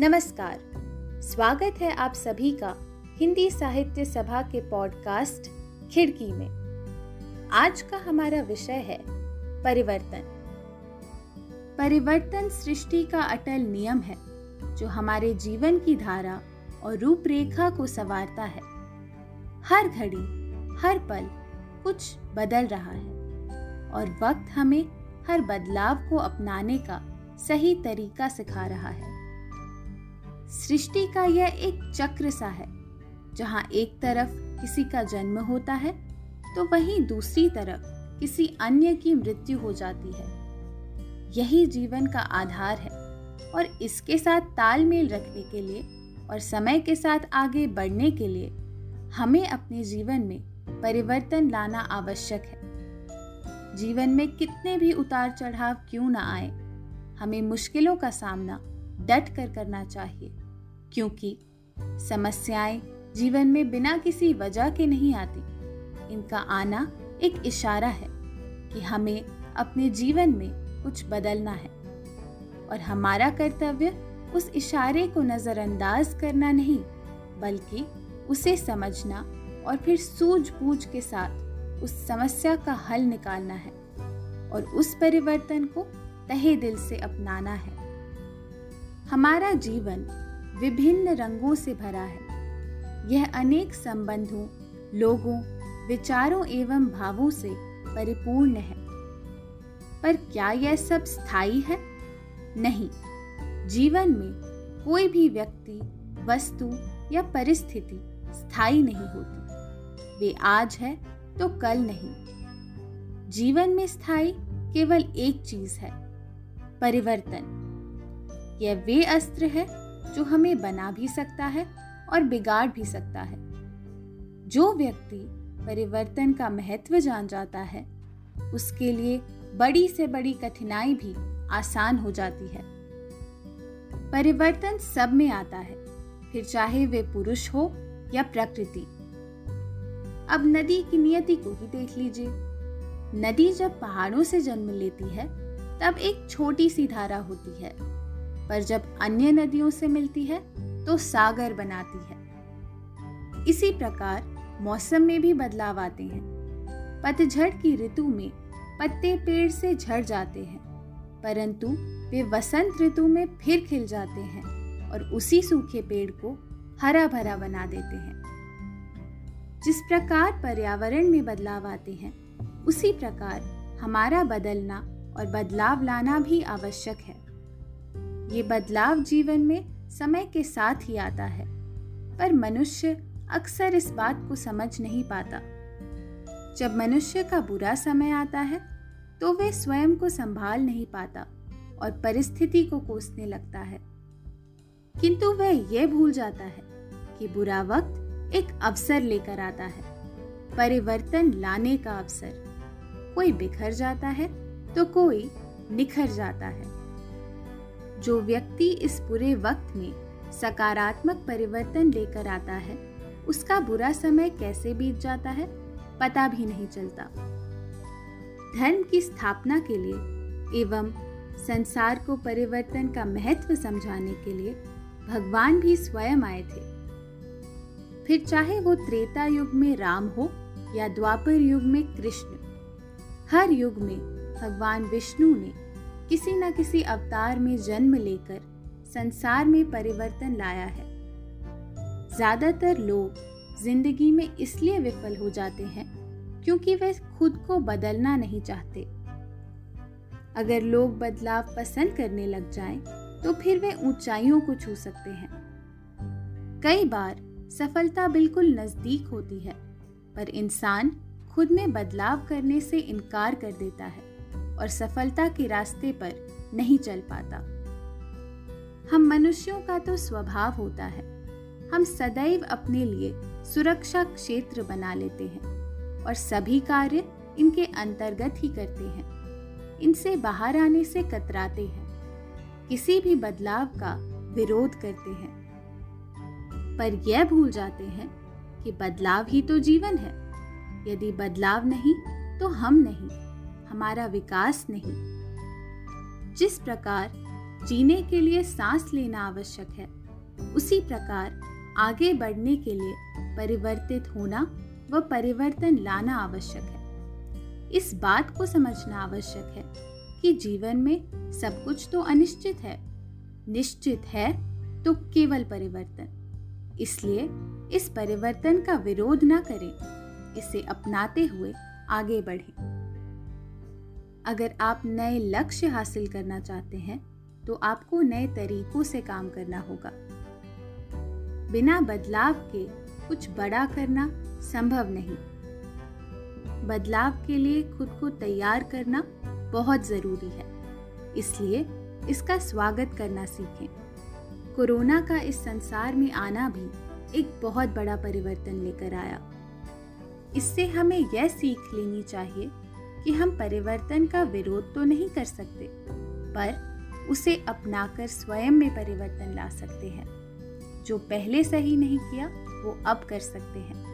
नमस्कार। स्वागत है आप सभी का हिंदी साहित्य सभा के पॉडकास्ट खिड़की में। आज का हमारा विषय है परिवर्तन। परिवर्तन सृष्टि का अटल नियम है, जो हमारे जीवन की धारा और रूपरेखा को संवारता है। हर घड़ी, हर पल कुछ बदल रहा है और वक्त हमें हर बदलाव को अपनाने का सही तरीका सिखा रहा है। सृष्टि का यह एक चक्र सा है। जहाँ एक तरफ़ किसी का जन्म होता है तो वहीं दूसरी तरफ़ किसी अन्य की मृत्यु हो जाती है। यही जीवन का आधार है और इसके साथ तालमेल रखने के लिए और समय के साथ आगे बढ़ने के लिए हमें अपने जीवन में परिवर्तन लाना आवश्यक है। जीवन में कितने भी उतार चढ़ाव क्यों ना आए, हमें मुश्किलों का सामना डट कर करना चाहिए। क्योंकि समस्याएँ जीवन में बिना किसी वजह के नहीं आती। इनका आना एक इशारा है कि हमें अपने जीवन में कुछ बदलना है। और हमारा कर्तव्य उस इशारे को नज़रअंदाज करना नहीं, बल्कि उसे समझना और फिर सूझबूझ के साथ उस समस्या का हल निकालना है और उस परिवर्तन को तहे दिल से अपनाना है। हमारा जीवन विभिन्न रंगों से भरा है। यह अनेक संबंधों, लोगों, विचारों एवं भावों से परिपूर्ण है। पर क्या यह सब स्थायी है? नहीं। जीवन में कोई भी व्यक्ति, वस्तु या परिस्थिति स्थायी नहीं होती। वे आज है तो कल नहीं। जीवन में स्थायी केवल एक चीज़ है, परिवर्तन। यह वे अस्त्र है जो हमें बना भी सकता है और बिगाड़ भी सकता है। जो व्यक्ति परिवर्तन का महत्व जान जाता है, उसके लिए बड़ी से बड़ी कठिनाई भी आसान हो जाती है। परिवर्तन सब में आता है, फिर चाहे वे पुरुष हो या प्रकृति। अब नदी की नियति को ही देख लीजिए। नदी जब पहाड़ों से जन्म लेती है, तब एक छोटी सी धारा होती है। पर जब अन्य नदियों से मिलती है तो सागर बनाती है। इसी प्रकार मौसम में भी बदलाव आते हैं। पतझड़ की ऋतु में पत्ते पेड़ से झड़ जाते हैं, परंतु वे वसंत ऋतु में फिर खिल जाते हैं और उसी सूखे पेड़ को हरा भरा बना देते हैं। जिस प्रकार पर्यावरण में बदलाव आते हैं, उसी प्रकार हमारा बदलना और बदलाव लाना भी आवश्यक है। ये बदलाव जीवन में समय के साथ ही आता है, पर मनुष्य अक्सर इस बात को समझ नहीं पाता। जब मनुष्य का बुरा समय आता है तो वे स्वयं को संभाल नहीं पाता और परिस्थिति को कोसने लगता है। किंतु वह यह भूल जाता है कि बुरा वक्त एक अवसर लेकर आता है, परिवर्तन लाने का अवसर। कोई बिखर जाता है तो कोई निखर जाता है। जो व्यक्ति इस पूरे वक्त में सकारात्मक परिवर्तन लेकर आता है, उसका बुरा समय कैसे बीत जाता है, पता भी नहीं चलता। धर्म की स्थापना के लिए एवं संसार को परिवर्तन का महत्व समझाने के लिए भगवान भी स्वयं आए थे। फिर चाहे वो त्रेता युग में राम हो या द्वापर युग में कृष्ण, हर युग में भगवान विष्णु ने किसी न किसी अवतार में जन्म लेकर संसार में परिवर्तन लाया है। ज़्यादातर लोग ज़िंदगी में इसलिए विफल हो जाते हैं क्योंकि वे खुद को बदलना नहीं चाहते। अगर लोग बदलाव पसंद करने लग जाएँ, तो फिर वे ऊंचाइयों को छू सकते हैं। कई बार सफलता बिल्कुल नज़दीक होती है पर इंसान खुद में बदलाव करने से इनकार कर देता है। और सफलता के रास्ते पर नहीं चल पाता। हम मनुष्यों का तो स्वभाव होता है। हम सदैव अपने लिए सुरक्षा क्षेत्र बना लेते हैं और सभी कार्य इनके अंतर्गत ही करते हैं। इनसे बाहर आने से कतराते हैं। किसी भी बदलाव का विरोध करते हैं। पर यह भूल जाते हैं कि बदलाव ही तो जीवन है। यदि बदलाव नहीं तो हम नहीं। हमारा विकास नहीं। जिस प्रकार जीने के लिए सांस लेना आवश्यक है, उसी प्रकार आगे बढ़ने के लिए परिवर्तित होना व परिवर्तन लाना आवश्यक है। इस बात को समझना आवश्यक है कि जीवन में सब कुछ तो अनिश्चित है। निश्चित है तो केवल परिवर्तन। इसलिए इस परिवर्तन का विरोध ना करें। इसे अपनाते हुए आगे बढ़ें। अगर आप नए लक्ष्य हासिल करना चाहते हैं तो आपको नए तरीकों से काम करना होगा। बिना बदलाव के कुछ बड़ा करना संभव नहीं। बदलाव के लिए खुद को तैयार करना बहुत ज़रूरी है। इसलिए इसका स्वागत करना सीखें। कोरोना का इस संसार में आना भी एक बहुत बड़ा परिवर्तन लेकर आया। इससे हमें यह सीख लेनी चाहिए कि हम परिवर्तन का विरोध तो नहीं कर सकते, पर उसे अपनाकर स्वयं में परिवर्तन ला सकते हैं। जो पहले सही नहीं किया, वो अब कर सकते हैं।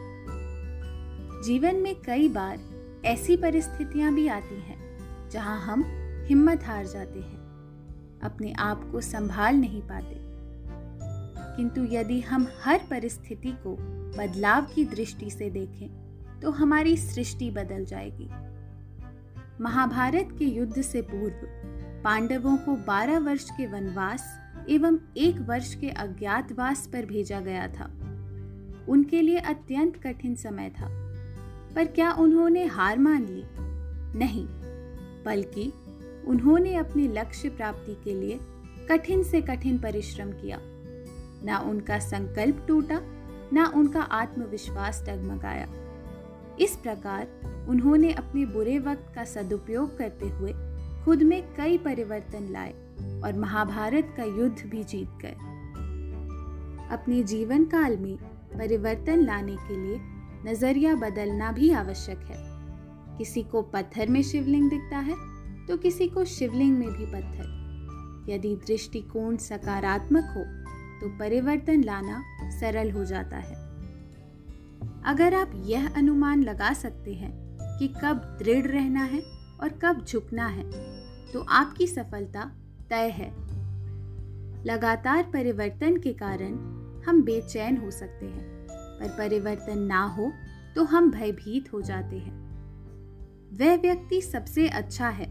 जीवन में कई बार ऐसी परिस्थितियाँ भी आती हैं, जहाँ हम हिम्मत हार जाते हैं, अपने आप को संभाल नहीं पाते। किंतु यदि हम हर परिस्थिति को बदलाव की दृष्टि से देखें तो हमारी सृष्टि बदल जाएगी। महाभारत के युद्ध से पूर्व, पांडवों को 12 वर्ष के वनवास एवं एक वर्ष के अज्ञातवास पर भेजा गया था। उनके लिए अत्यंत कठिन समय था। पर क्या उन्होंने हार मान ली? नहीं, बल्कि उन्होंने अपने लक्ष्य प्राप्ति के लिए कठिन से कठिन परिश्रम किया। ना उनका संकल्प टूटा, ना उनका आत्मविश्वास डगमगाया। इस प्रकार उन्होंने अपने बुरे वक्त का सदुपयोग करते हुए खुद में कई परिवर्तन लाए और महाभारत का युद्ध भी जीत गए। अपने जीवन काल में परिवर्तन लाने के लिए नज़रिया बदलना भी आवश्यक है। किसी को पत्थर में शिवलिंग दिखता है तो किसी को शिवलिंग में भी पत्थर। यदि दृष्टिकोण सकारात्मक हो तो परिवर्तन लाना सरल हो जाता है। अगर आप यह अनुमान लगा सकते हैं कि कब दृढ़ रहना है और कब झुकना है तो आपकी सफलता तय है। लगातार परिवर्तन के कारण हम बेचैन हो सकते हैं, पर परिवर्तन ना हो तो हम भयभीत हो जाते हैं। वह व्यक्ति सबसे अच्छा है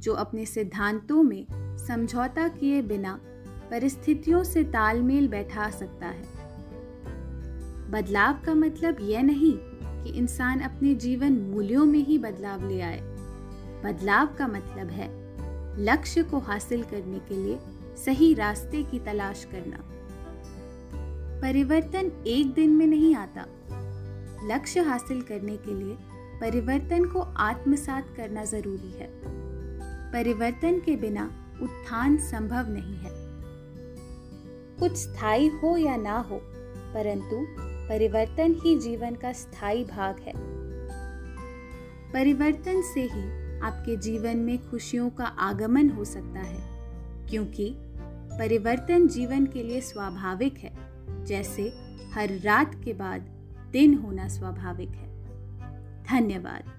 जो अपने सिद्धांतों में समझौता किए बिना परिस्थितियों से तालमेल बैठा सकता है। बदलाव का मतलब यह नहीं कि इंसान अपने जीवन मूल्यों में ही बदलाव ले आए। बदलाव का मतलब है लक्ष्य को हासिल करने के लिए सही रास्ते की तलाश करना। परिवर्तन एक दिन में नहीं आता। लक्ष्य हासिल करने के लिए परिवर्तन को आत्मसात करना ज़रूरी है। परिवर्तन के बिना उत्थान संभव नहीं है। कुछ स्थायी हो या ना हो, परंतु परिवर्तन ही जीवन का स्थायी भाग है। परिवर्तन से ही आपके जीवन में खुशियों का आगमन हो सकता है, क्योंकि परिवर्तन जीवन के लिए स्वाभाविक है, जैसे हर रात के बाद दिन होना स्वाभाविक है। धन्यवाद।